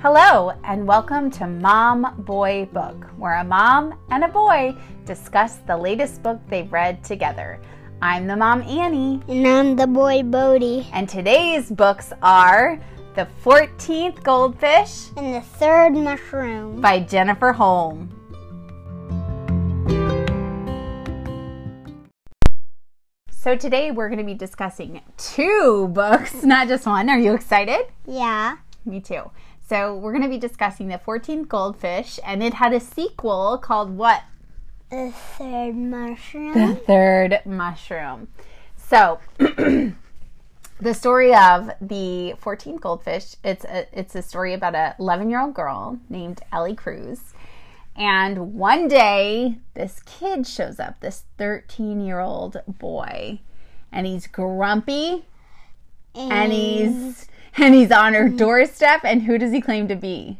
Hello, and welcome to Mom Boy Book, where a mom and a boy discuss the latest book they've read together. I'm the mom, Annie, And I'm the boy Bodie. and today's books are The 14th Goldfish And the third mushroom. by Jennifer Holm. So, today we're going to be discussing two books, not just one. Are you excited? Yeah. Me too. So, we're going to be discussing The 14th Goldfish, and it had a sequel called what? The third Mushroom. The. Third Mushroom. So, the story of the 14th goldfish, it's a, it's a story about a 11-year-old girl named Ellie Cruz. And one day, this kid shows up, this 13-year-old boy, and he's grumpy and he's and he's on her doorstep and who does he claim to be?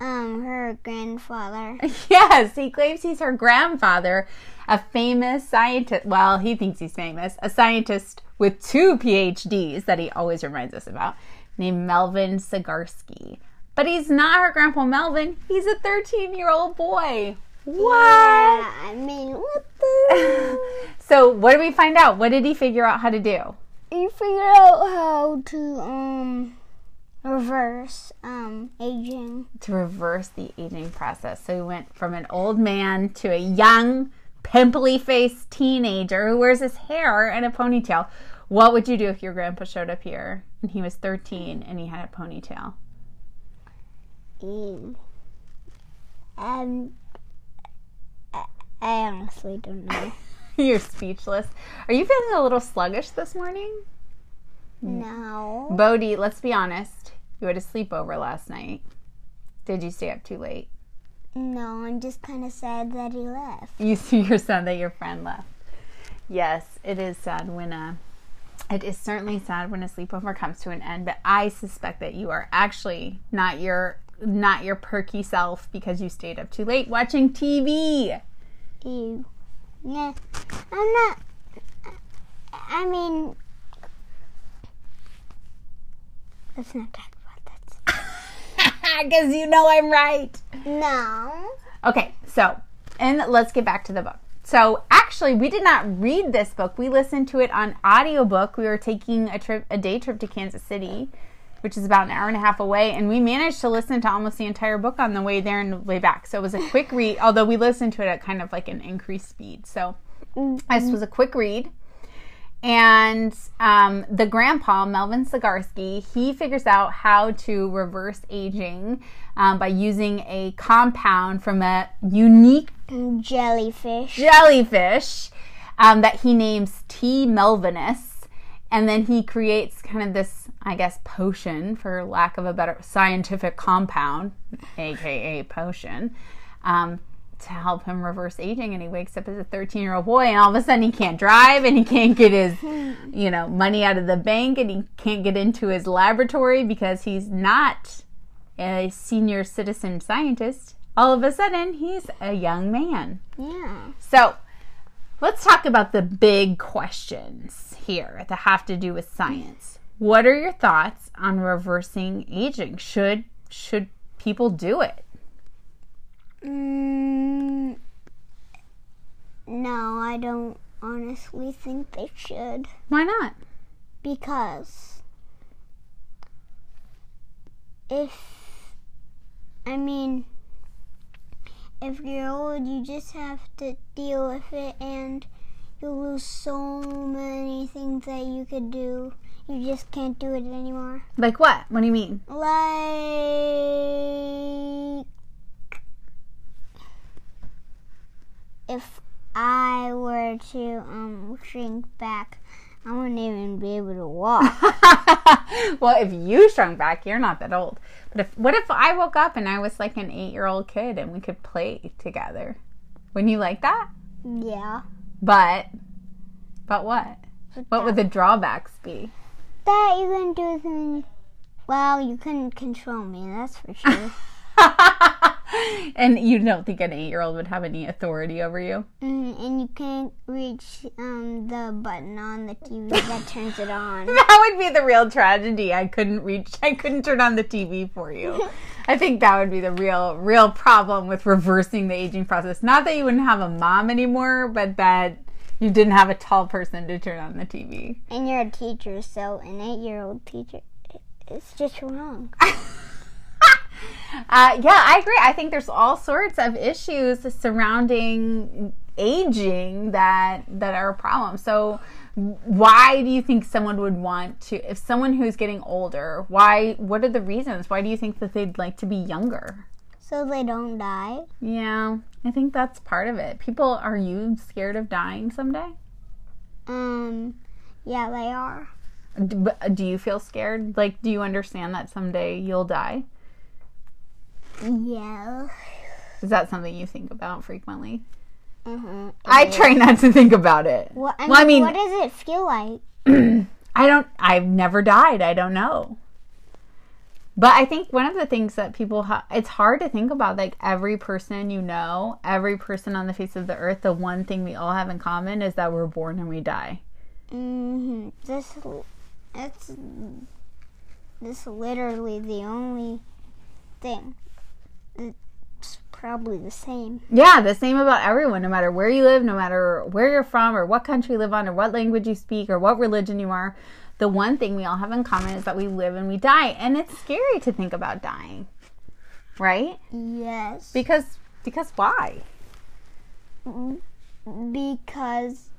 um her grandfather. Yes, he claims he's her grandfather, a famous scientist. Well, he thinks he's famous, a scientist with two PhDs that he always reminds us about, named Melvin Sagarsky. But he's not her grandpa Melvin. He's a 13 year old boy. What? Yeah, I mean, what the? So, what did we find out? What did he figure out how to do? You figure out how to um reverse um aging. To reverse the aging process. So, he went from an old man to a young, pimply faced teenager who wears his hair in a ponytail. What would you do if your grandpa showed up here and he was 13 and he had a ponytail? And um, I honestly don't know. You're speechless. Are you feeling a little sluggish this morning? no. Bodie, let's be honest. You had a sleepover last night. Did you stay up too late? No, I'm just kind of sad that he left. You see your son that your friend left. Yes, it is sad when a it is certainly sad when a sleepover comes to an end, but I suspect that you are actually not your not your perky self because you stayed up too late watching TV. Ew. Nah, I'm not. I mean, let's not talk about that. Because you know I'm right. No. Okay, so, and let's get back to the book. So, actually, we did not read this book. We listened to it on audiobook. We were taking a trip, a day trip to Kansas City, which is about an hour and a half away, and we managed to listen to almost the entire book on the way there and the way back. So, it was a quick read, although we listened to it at kind of like an increased speed. So, this was a quick read. And um, the grandpa, Melvin Sagarsky, he figures out how to reverse aging um, by using a compound from a unique Jellyfish. jellyfish um, that he names T. melvinus. And then he creates kind of this, I guess, potion, for lack of a better scientific compound, aka potion, um, to help him reverse aging. And he wakes up as a 13 year old boy, and all of a sudden he can't drive and he can't get his, you know, money out of the bank and he can't get into his laboratory because he's not a senior citizen scientist. All of a sudden, he's a young man. Yeah. So, let's talk about the big questions here that have to do with science. What are your thoughts on reversing aging? Should should people do it? Mm, no, I don't honestly think they should Why not? because if I mean if you're old you just have to deal with it and you'll lose so many things that you could do. You just can't do it anymore. Like what? What do you mean? Like if I were to um shrink back, I wouldn't even be able to walk. well, if you shrunk back, you're not that old. But if what if I woke up and I was like an eight year old kid and we could play together? Wouldn't you like that? yeah. But but what? What would the drawbacks be? That you couldn't do anything. Well, you couldn't control me, that's for sure. and you don't think an eight year old would have any authority over you? Mm, and you can't reach um, the button on the TV that turns it on. That would be the real tragedy. I couldn't reach, I couldn't turn on the TV for you. I think that would be the real, real problem with reversing the aging process. Not that you wouldn't have a mom anymore, but that you didn't have a tall person to turn on the TV. And you're a teacher, so an eight-year-old teacher, it's just wrong. Uh, yeah, I agree. I think there's all sorts of issues surrounding aging that that are a problem. So, why do you think someone would want to? If someone who's getting older, why? What are the reasons? Why do you think that they'd like to be younger? So they don't die. Yeah, I think that's part of it. People, are you scared of dying someday? Um, yeah, they are. Do, do you feel scared? Like, do you understand that someday you'll die? Yeah. Is that something you think about frequently? Mm-hmm. I try not to think about it. What, I mean, Well, I mean- what does it feel like? I don't, I've never died. I don't know. But I think one of the things that people, ha- it's hard to think about like every person you know, every person on the face of the earth, the one thing we all have in common is that we're born and we die. Mm-hmm. This, it's, this literally the only thing. It's probably the same. Yeah, the same about everyone, no matter where you live, no matter where you're from, or what country you live on, or what language you speak, or what religion you are. The one thing we all have in common is that we live and we die. And it's scary to think about dying, right? Yes. Because, because why? because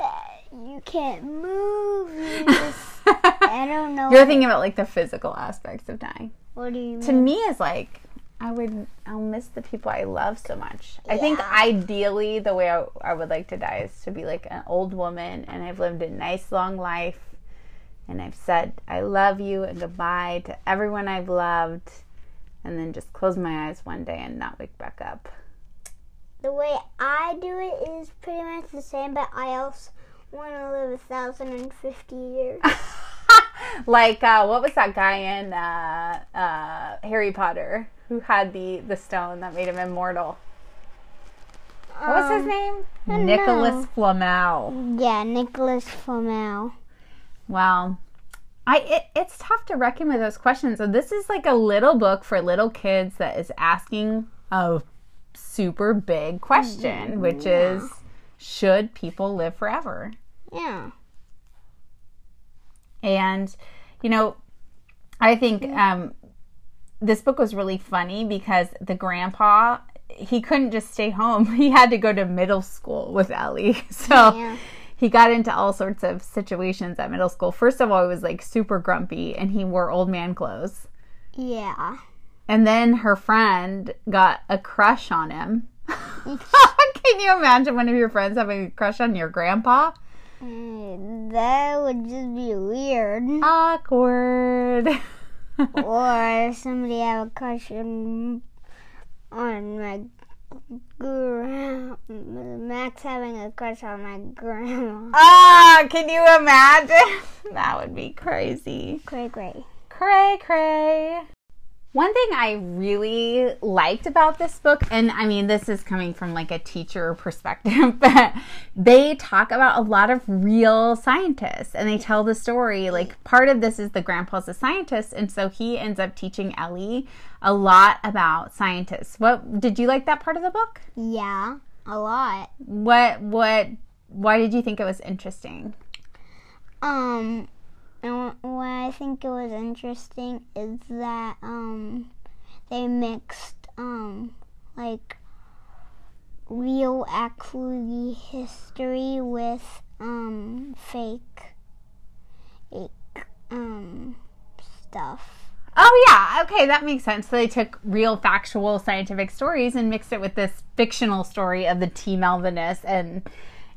uh, you can't move. You just, I don't know. You're thinking about like the physical aspects of dying. what do you mean? To me, is like I would I'll miss the people I love so much. I think ideally the way I, I would like to die is to be like an old woman and I've lived a nice long life and I've said I love you and goodbye to everyone I've loved and then just close my eyes one day and not wake back up. The way I do it is pretty much the same, but I also want to live a thousand and fifty years. like uh, what was that guy in uh, uh, Harry Potter who had the the stone that made him immortal? What was his Um, name? Nicholas. Flamel. Yeah, Nicholas Flamel. Wow. I it, it's tough to reckon with those questions. So this is like a little book for little kids that is asking a super big question, which is should people live forever? Yeah. And you know, I think um this book was really funny because the grandpa he couldn't just stay home. He had to go to middle school with Ellie. So Yeah. He got into all sorts of situations at middle school. First of all, he was like super grumpy and he wore old man clothes. Yeah. And then her friend got a crush on him. Can you imagine one of your friends having a crush on your grandpa? Mm, That would just be weird. Awkward. or somebody have a crush on, on my grandma. Max having a crush on my grandma. Ah, can you imagine? That would be crazy. Cray cray. Cray, cray. One thing I really liked about this book, and I mean, this is coming from like a teacher perspective, but they talk about a lot of real scientists and they tell the story. Like, part of this is the grandpa's a scientist, and so he ends up teaching Ellie a lot about scientists. What did you like that part of the book? Yeah, a lot. What, what, why did you think it was interesting? Um, and what I think it was interesting is that um, they mixed um, like real, actually history with um fake, fake um stuff. Oh yeah, okay, that makes sense. So they took real factual scientific stories and mixed it with this fictional story of the T Melvinus and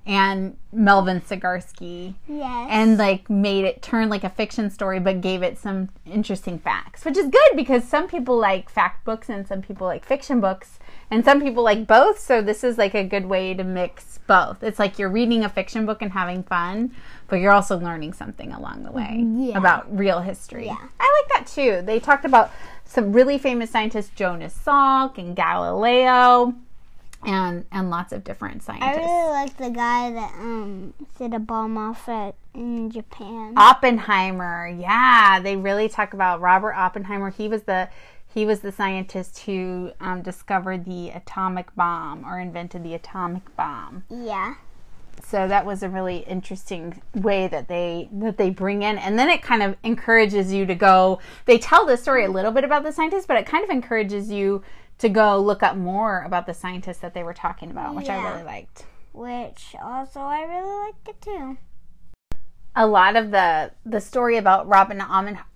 and Melvin Sagarsky Yes. and like made it turn like a fiction story but gave it some interesting facts which is good because some people like fact books and some people like fiction books and some people like both so this is like a good way to mix both it's like you're reading a fiction book and having fun but you're also learning something along the way Yeah. about real history Yeah. i like that too they talked about some really famous scientists jonas salk and galileo and and lots of different scientists. I really like the guy that um set a bomb off at in Japan. Oppenheimer. Yeah, they really talk about Robert Oppenheimer. He was the he was the scientist who um, discovered the atomic bomb or invented the atomic bomb. yeah. So that was a really interesting way that they that they bring in, and then it kind of encourages you to go. They tell the story a little bit about the scientists, but it kind of encourages you to go look up more about the scientists that they were talking about, which I really liked. Which also I really liked it too. a lot of the the story about Robin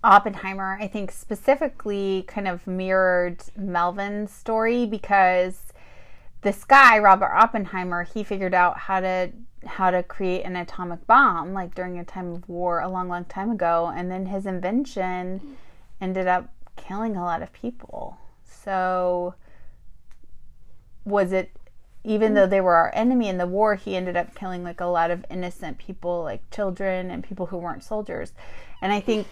Oppenheimer, I think specifically kind of mirrored Melvin's story because this guy Robert Oppenheimer, he figured out how to how to create an atomic bomb like during a time of war a long long time ago and then his invention ended up killing a lot of people. So was it even though they were our enemy in the war, he ended up killing like a lot of innocent people, like children and people who weren't soldiers. And I think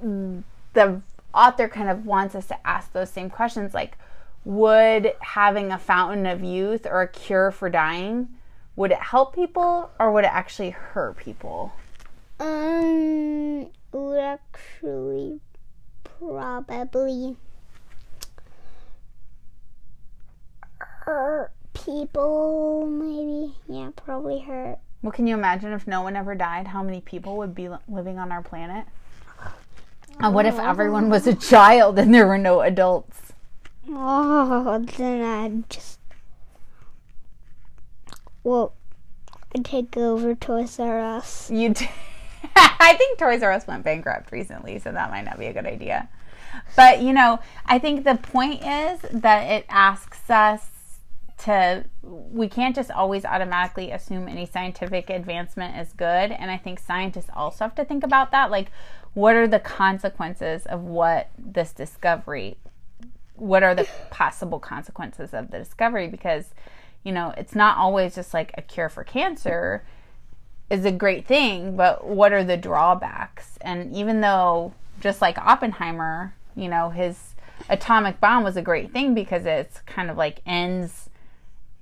the author kind of wants us to ask those same questions like, would having a fountain of youth or a cure for dying would it help people or would it actually hurt people Um, would actually probably hurt people. Maybe, yeah, probably hurt. well can you imagine if no one ever died how many people would be living on our planet and what if everyone was a oh. child and there were no adults Oh, then I'd just well, I'd take over Toys R Us. You, d- I think Toys R Us went bankrupt recently, so that might not be a good idea. But you know, I think the point is that it asks us to. We can't just always automatically assume any scientific advancement is good, and I think scientists also have to think about that. Like, what are the consequences of what this discovery? What are the possible consequences of the discovery? Because you know, it's not always just like a cure for cancer is a great thing, but what are the drawbacks? And even though, just like Oppenheimer, you know, his atomic bomb was a great thing because it's kind of like ends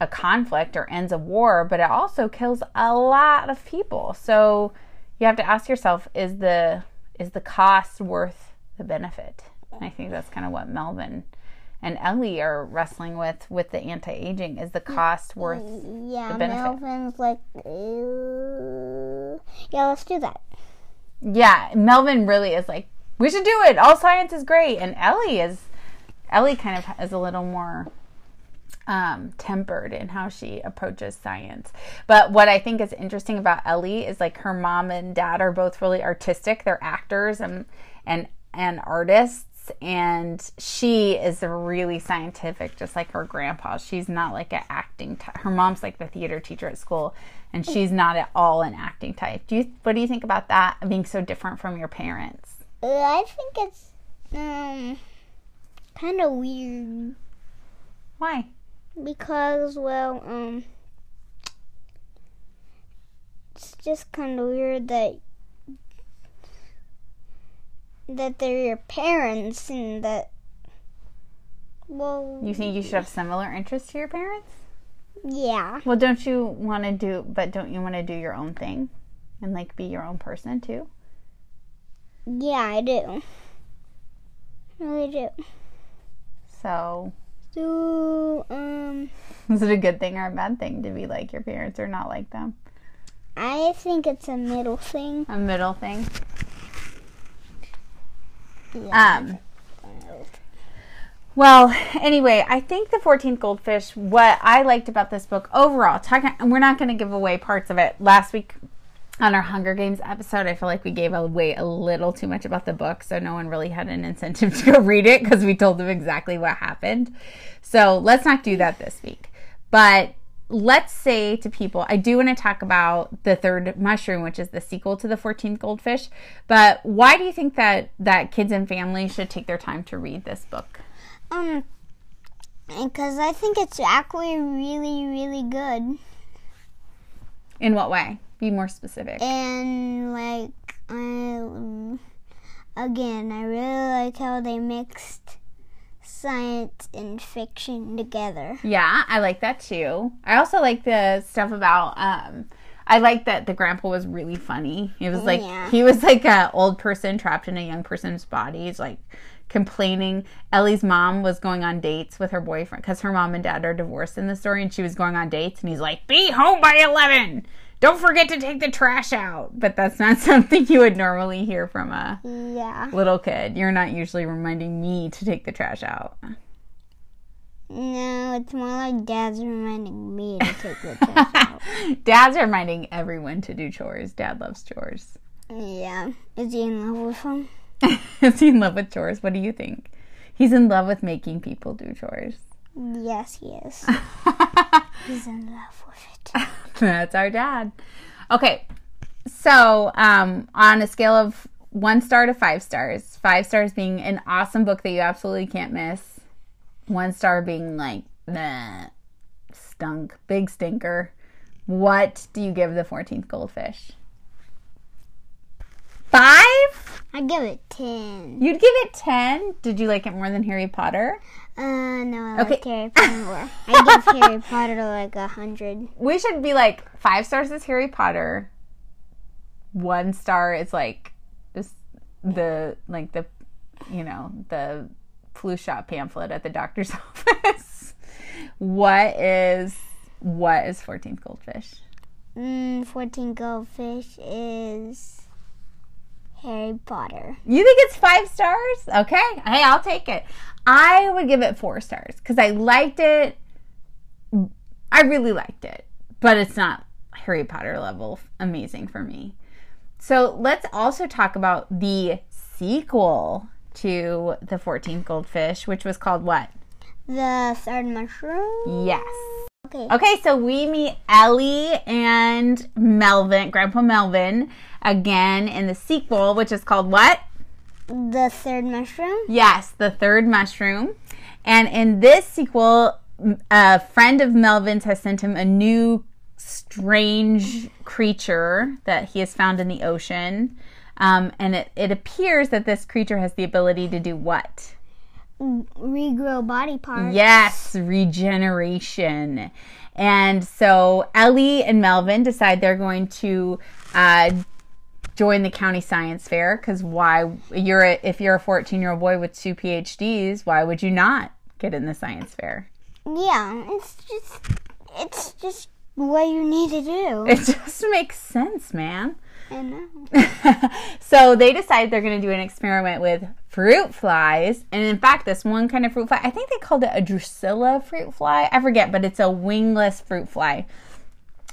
a conflict or ends a war, but it also kills a lot of people. So you have to ask yourself: is the is the cost worth the benefit? And I think that's kind of what Melvin and Ellie are wrestling with with the anti-aging. Is the cost mm, worth? Yeah, the benefit. Melvin's like, "Ew." yeah, let's do that. yeah, Melvin really is like, we should do it. All science is great, and Ellie is, Ellie kind of is a little more um, tempered in how she approaches science. But what I think is interesting about Ellie is like her mom and dad are both really artistic. They're actors and and and artists, and she is really scientific, just like her grandpa. She's not like an acting. T- her mom's like the theater teacher at school, and she's not at all an acting type. Do you? What do you think about that being so different from your parents? I think it's um kind of weird Why? Because, well, um, it's just kind of weird that that they're your parents and that. Well, You think you should have similar interests to your parents? yeah. Well, don't you want to do, but don't you want to do your own thing and like be your own person too? Yeah, I do. I really do. So, So, um, is it a good thing or a bad thing to be like your parents or not like them? I think it's a middle thing. A middle thing. Yeah. Um, well, anyway, I think the 14th Goldfish, what I liked about this book overall, talking, and we're not going to give away parts of it. Last week on our Hunger Games episode, I feel like we gave away a little too much about the book, so no one really had an incentive to go read it because we told them exactly what happened. So let's not do that this week. But let's say to people, I do want to talk about the third mushroom, which is the sequel to the 14th goldfish. But why do you think that that kids and families should take their time to read this book? Um, because I think it's actually really, really good. In what way? Be more specific. And like, I again, I really like how they mixed science and fiction together. Yeah, I like that too. I also like the stuff about um I like that the grandpa was really funny. It was like Yeah. he was like a old person trapped in a young person's body. He's like complaining. Ellie's mom was going on dates with her boyfriend because her mom and dad are divorced in the story, and she was going on dates, and he's like, "Be home by 11. Don't forget to take the trash out." But that's not something you would normally hear from a Yeah. little kid. You're not usually reminding me to take the trash out. No, it's more like dad's reminding me to take the trash out. Dad's reminding everyone to do chores. Dad loves chores. Yeah. Is he in love with them? Is he in love with chores? What do you think? He's in love with making people do chores. Yes, he is. He's in love with it. That's our dad. Okay, so um, on a scale of one star to five stars, five stars being an awesome book that you absolutely can't miss, one star being like, nah, stunk, big stinker. What do you give the 14th goldfish? Five? I give it 10. You'd give it 10? Did you like it more than Harry Potter? Uh, no, I Okay. like Harry Potter more. I give Harry Potter like a 100. We should be like five stars is Harry Potter. One star is like this the like the you know the flu shot pamphlet at the doctor's office. what is what is 14th goldfish? Mm, 14 goldfish is Harry Potter. You think it's five stars? Okay. Hey, I'll take it. I would give it four stars because I liked it. I really liked it, but it's not Harry Potter level amazing for me. So let's also talk about the sequel to the 14th Goldfish, which was called what? The third mushroom? Yes. Okay. Okay, so we meet Ellie and Melvin, Grandpa Melvin, again in the sequel, which is called what? The third mushroom? Yes, the third mushroom. And in this sequel, a friend of Melvin's has sent him a new strange creature that he has found in the ocean. Um, and it, it appears that this creature has the ability to do what? Regrow body parts. Yes, regeneration. And so Ellie and Melvin decide they're going to uh, join the county science fair because why? You're a, if you're a 14 year old boy with two PhDs, why would you not get in the science fair? Yeah, it's just, it's just what you need to do. It just makes sense, man. So they decide they're going to do an experiment with fruit flies. And in fact, this one kind of fruit fly, I think they called it a Drusilla fruit fly. I forget, but it's a wingless fruit fly.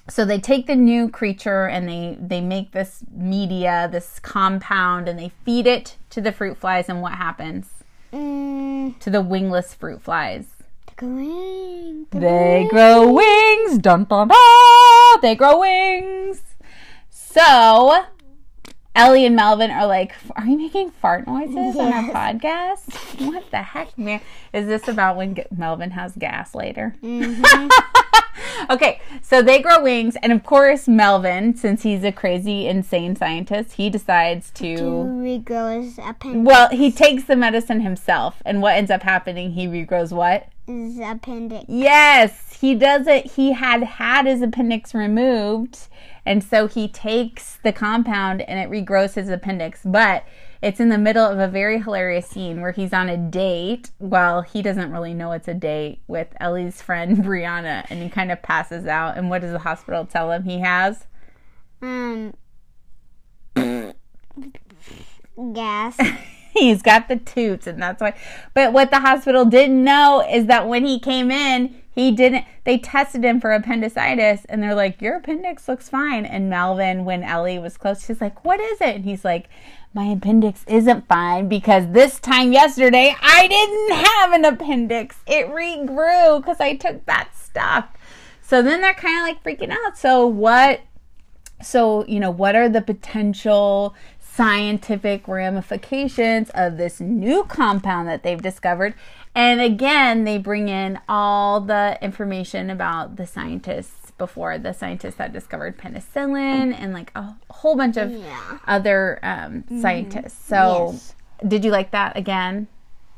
So they take the new creature and they they make this media, this compound, and they feed it to the fruit flies. And what happens Mm, to the wingless fruit flies? green. the They green. grow wings. Dun dun dun. They grow wings. So Ellie and Melvin are like, "Are you making fart noises on our podcast? What the heck, man? Is this about when G- Melvin has gas later?" Mhm. okay, so they grow wings, and of course, Melvin, since he's a crazy, insane scientist, he decides to to. regrow his appendix. Well, he takes the medicine himself, and what ends up happening? He regrows what? his appendix. Yes, he does it. He had had his appendix removed, and so he takes the compound and it regrows his appendix. But it's in the middle of a very hilarious scene where he's on a date. Well, he doesn't really know it's a date with Ellie's friend Brianna, and he kind of passes out. And what does the hospital tell him he has? Um, gas. he's got the toots and that's why but what the hospital didn't know is that when he came in he didn't they tested him for appendicitis and they're like your appendix looks fine and melvin when ellie was close she's like what is it and he's like my appendix isn't fine because this time yesterday i didn't have an appendix it regrew because i took that stuff So then they're kind of like freaking out. So what? So you know, what are the potential scientific ramifications of this new compound that they've discovered? And again, they bring in all the information about the scientists before the scientists that discovered penicillin and like a whole bunch of Yeah. other um, scientists. So, Yes. did you like that again?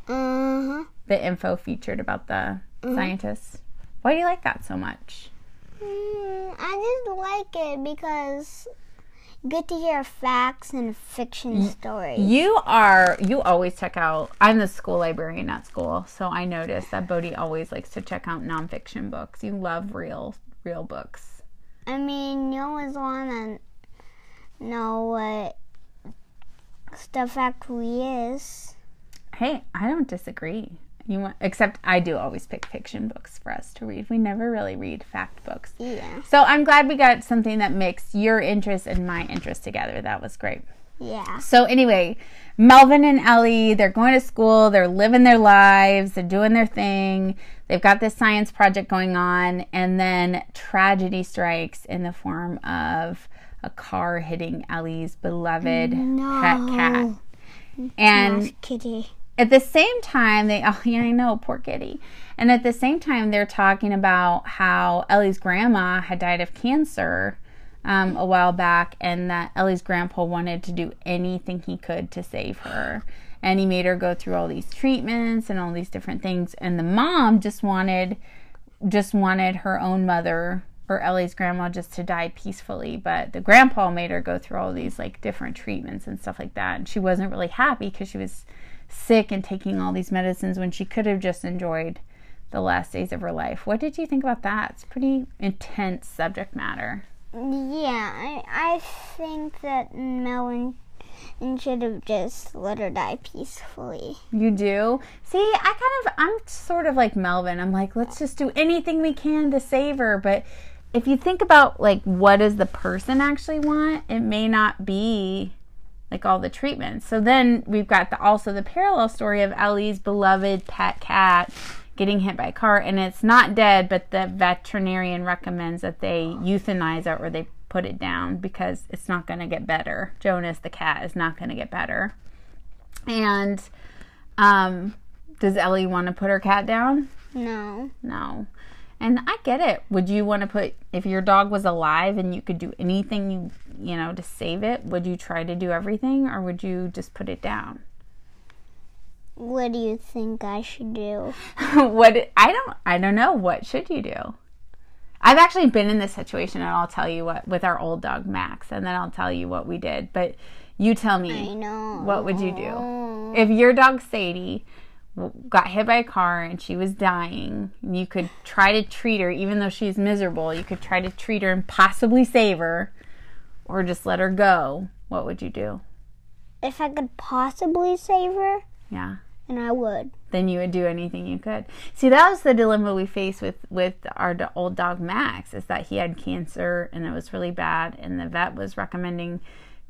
Uh-huh. The info featured about the scientists. Why do you like that so much? Mm, I just like it because good to hear facts and fiction stories. You are you always check out. I'm the school librarian at school, so I notice that Bodie always likes to check out nonfiction books. You love real real books. I mean, you always want to know what stuff actually is. Hey, I don't disagree. You want, except I do always pick fiction books for us to read. We never really read fact books. Yeah. So I'm glad we got something that makes your interest and my interest together. That was great. Yeah. So anyway, Melvin and Ellie, they're going to school, they're living their lives, they're doing their thing. They've got this science project going on, and then tragedy strikes in the form of a car hitting Ellie's beloved pet cat. And Yes, kitty. At the same time, they, oh, yeah, I know, poor kitty. And at the same time, they're talking about how Ellie's grandma had died of cancer um, a while back, and that Ellie's grandpa wanted to do anything he could to save her. And he made her go through all these treatments and all these different things. And the mom just wanted, just wanted her own mother or Ellie's grandma just to die peacefully. But the grandpa made her go through all these like different treatments and stuff like that. And she wasn't really happy because she was sick and taking all these medicines when she could have just enjoyed the last days of her life. What did you think about that? It's pretty intense subject matter. Yeah, I, I think that Melvin should have just let her die peacefully. You do? See, I kind of, I'm sort of like Melvin. I'm like, let's just do anything we can to save her. But if you think about like what does the person actually want, it may not be like all the treatments. So then we've got the, also the parallel story of Ellie's beloved pet cat getting hit by a car and it's not dead, but the veterinarian recommends that they euthanize it or they put it down because it's not going to get better. Jonas the cat is not going to get better. And um does Ellie want to put her cat down? No. No. And I get it. Would you want to put if your dog was alive and you could do anything you you know to save it, would you try to do everything or would you just put it down? What do you think I should do? what I don't I don't know what should you do? I've actually been in this situation and I'll tell you what with our old dog Max and then I'll tell you what we did. But you tell me I know. what would you do? If your dog Sadie got hit by a car and she was dying, you could try to treat her even though she's miserable. You could try to treat her and possibly save her or just let her go. What would you do? If I could possibly save her, Yeah. And I would. then you would do anything you could. See, that was the dilemma we faced with with our old dog Max, is that he had cancer and it was really bad, and the vet was recommending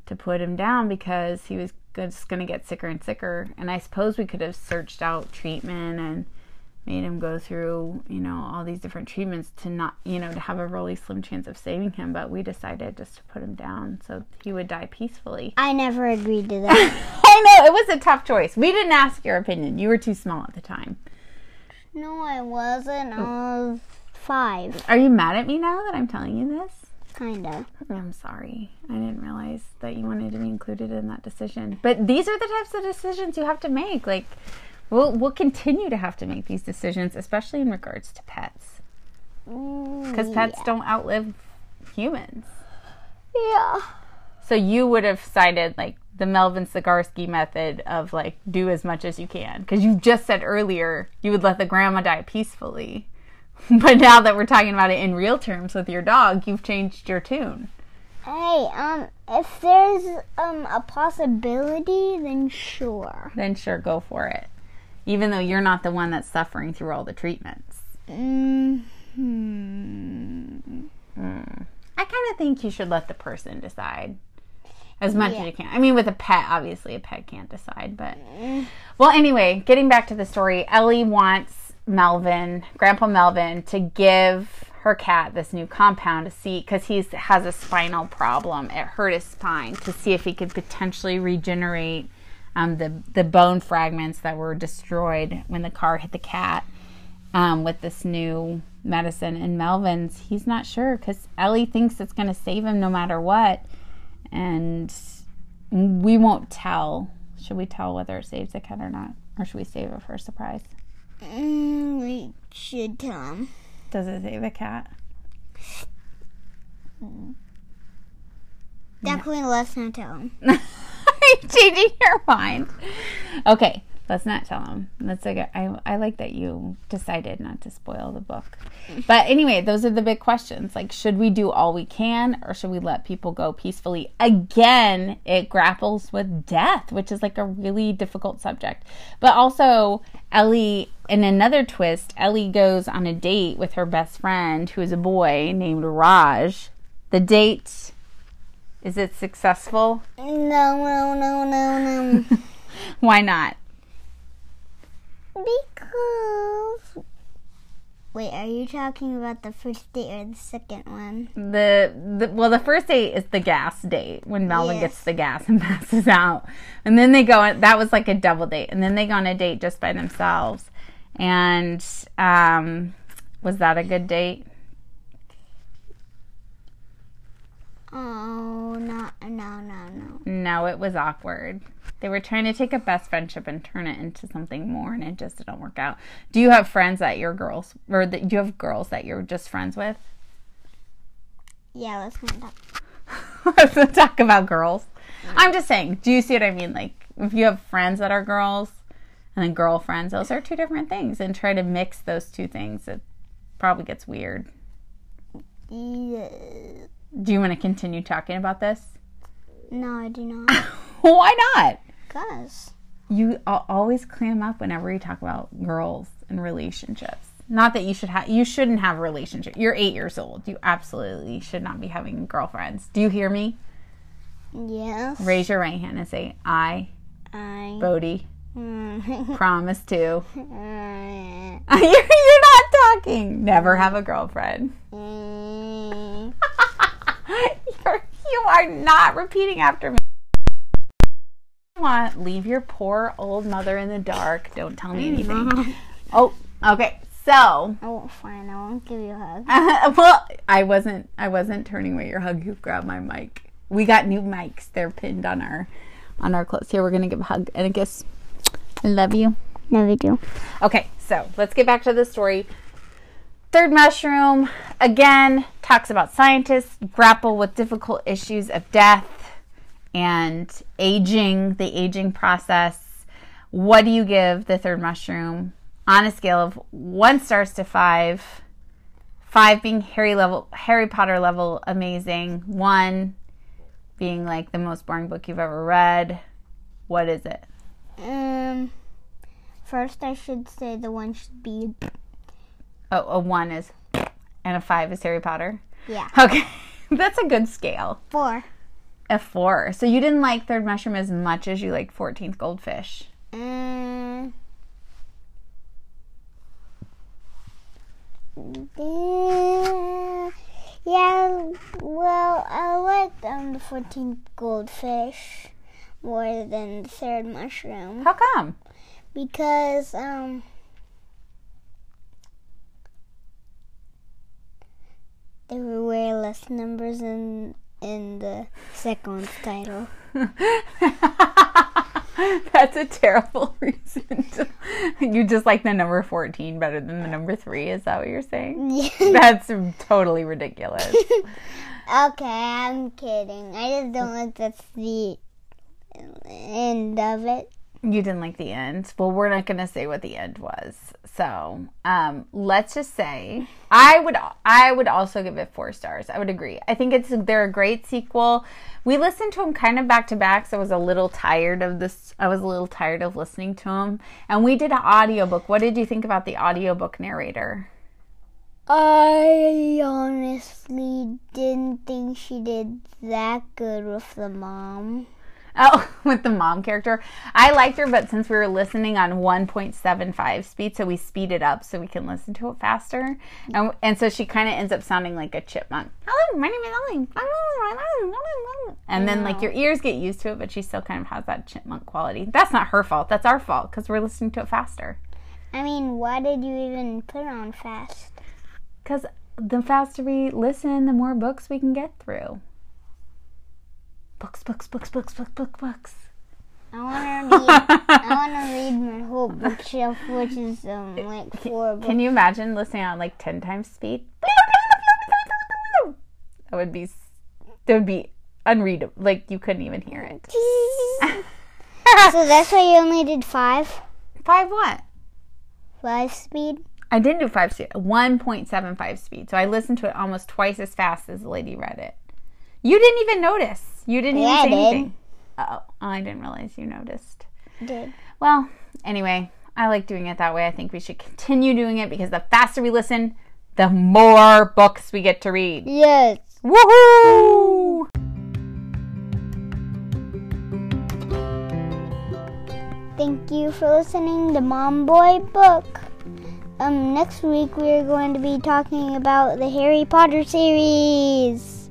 to put him down because he was just going to get sicker and sicker. And I suppose we could have searched out treatment and made him go through, you know, all these different treatments to not, you know, to have a really slim chance of saving him. But we decided just to put him down so he would die peacefully. I never agreed to that. I know it was a tough choice. We didn't ask your opinion. You were too small at the time. no, I wasn't. I was five. Are you mad at me now that I'm telling you this? Kinda. I'm sorry. I didn't realize that you wanted to be included in that decision. But these are the types of decisions you have to make. Like we'll we'll continue to have to make these decisions, especially in regards to pets. Because pets don't outlive humans. Yeah. So you would have cited like the Melvin Sagarsky method of like do as much as you can. Because you just said earlier you would let the grandma die peacefully. But now that we're talking about it in real terms with your dog, you've changed your tune. Hey, um, if there's um a possibility, then sure. then sure, go for it. Even though you're not the one that's suffering through all the treatments. hmm Mm. I kind of think you should let the person decide as much Yeah. as you can. I mean, with a pet, obviously, a pet can't decide. But, well, anyway, getting back to the story, Ellie wants Melvin, Grandpa Melvin, to give her cat this new compound to see because he has a spinal problem. It hurt his spine to see if he could potentially regenerate um, the the bone fragments that were destroyed when the car hit the cat um, with this new medicine. And Melvin's he's not sure because Ellie thinks it's going to save him no matter what, and we won't tell. Should we tell whether it saves the cat or not, or should we save it for a surprise? Mm, we should tell him. Does it save a cat? Definitely let's not tell him. changing your mind. Okay, let's not tell them. That's good, I, I like that you decided not to spoil the book. But anyway, those are the big questions. Like, should we do all we can or should we let people go peacefully? Again, it grapples with death, which is like a really difficult subject. But also, Ellie, in another twist, Ellie goes on a date with her best friend, who is a boy named Raj. The date is it successful? No, no, no, no, no. Why not? Because. Wait, are you talking about the first date or the second one? The, the well, the first date is the gas date when Melvin Yes. gets the gas and passes out, and then they go. on That was like a double date, and then they go on a date just by themselves. And um, was that a good date? Oh, no, no, no, no. No, it was awkward. They were trying to take a best friendship and turn it into something more, and it just didn't work out. Do you have friends that you're girls, or that do you have girls that you're just friends with? Yeah, let's not talk. Let's talk about girls. I'm just saying, do you see what I mean? Like, if you have friends that are girls and then girlfriends, those are two different things. And try to mix those two things, it probably gets weird. Yeah. Do you want to continue talking about this? No, I do not. Why not? Because. You always clam up whenever you talk about girls and relationships. Not that you should have, you shouldn't have a relationship. You're eight years old. You absolutely should not be having girlfriends. Do you hear me? Yes. Raise your right hand and say, I, I. Bodie, Mm. promise to. Mm. you're, you're not talking. Never have a girlfriend. Mm. you're, you are not repeating after me. Want leave your poor old mother in the dark. Don't tell me anything. Oh, okay. So, I won't fine. I won't give you a hug. well, I wasn't. I wasn't turning away your hug. You grabbed my mic. We got new mics. They're pinned on our on our clothes. Here, we're gonna give a hug and a kiss. I love you. No, we do. Okay, so let's get back to the story. Third mushroom again talks about scientists grapple with difficult issues of death and aging, the aging process. What do you give the third mushroom on a scale of one stars to five? Five being Harry level, Harry Potter level, amazing. One being like the most boring book you've ever read. What is it? Um. First, I should say the one should be. Oh, a one is, and a five is Harry Potter. Yeah. Okay, that's a good scale. Four. A four. So you didn't like Third Mushroom as much as you like 14th Goldfish. Um. uh, Yeah, well, I liked um, the 14th goldfish more than the third mushroom How come? because um there were way less numbers in in the second title. That's a terrible reason. To, you just like the number 14 better than the number three. Is that what you're saying? Yeah. That's totally ridiculous. Okay, I'm kidding. I just don't like that's the end of it. You didn't like the end. Well, we're not going to say what the end was. So, um, let's just say I would I would also give it four stars. I would agree. I think it's they're a great sequel. We listened to them kind of back to back, so I was a little tired of this. I was a little tired of listening to them. And we did an audiobook. What did you think about the audiobook narrator? I honestly didn't think she did that good with the mom. Oh, with the mom character. I liked her, but since we were listening on 1.75 speed, so we speed it up so we can listen to it faster. And, and so she kind of ends up sounding like a chipmunk. Hello, my name is Ellie. And then, like, your ears get used to it, but she still kind of has that chipmunk quality. That's not her fault. That's our fault because we're listening to it faster. I mean, why did you even put it on fast? Because the faster we listen, the more books we can get through. Books, books, books, books, books, books, books. I want to read. I want to read my whole bookshelf, which is um like four books. Can you imagine listening on like 10 times speed? That would be, that would be unreadable. Like you couldn't even hear it. so that's why you only did five, Five what? five speed. I didn't do five speed, 1.75 speed. So I listened to it almost twice as fast as the lady read it. You didn't even notice. You didn't Yeah, even say did. anything. Oh, I didn't realize you noticed. Did Well, anyway, I like doing it that way. I think we should continue doing it because the faster we listen, the more books we get to read. yes. Woohoo! Thank you for listening to Mom Boy Book. Um, next week we are going to be talking about the Harry Potter series.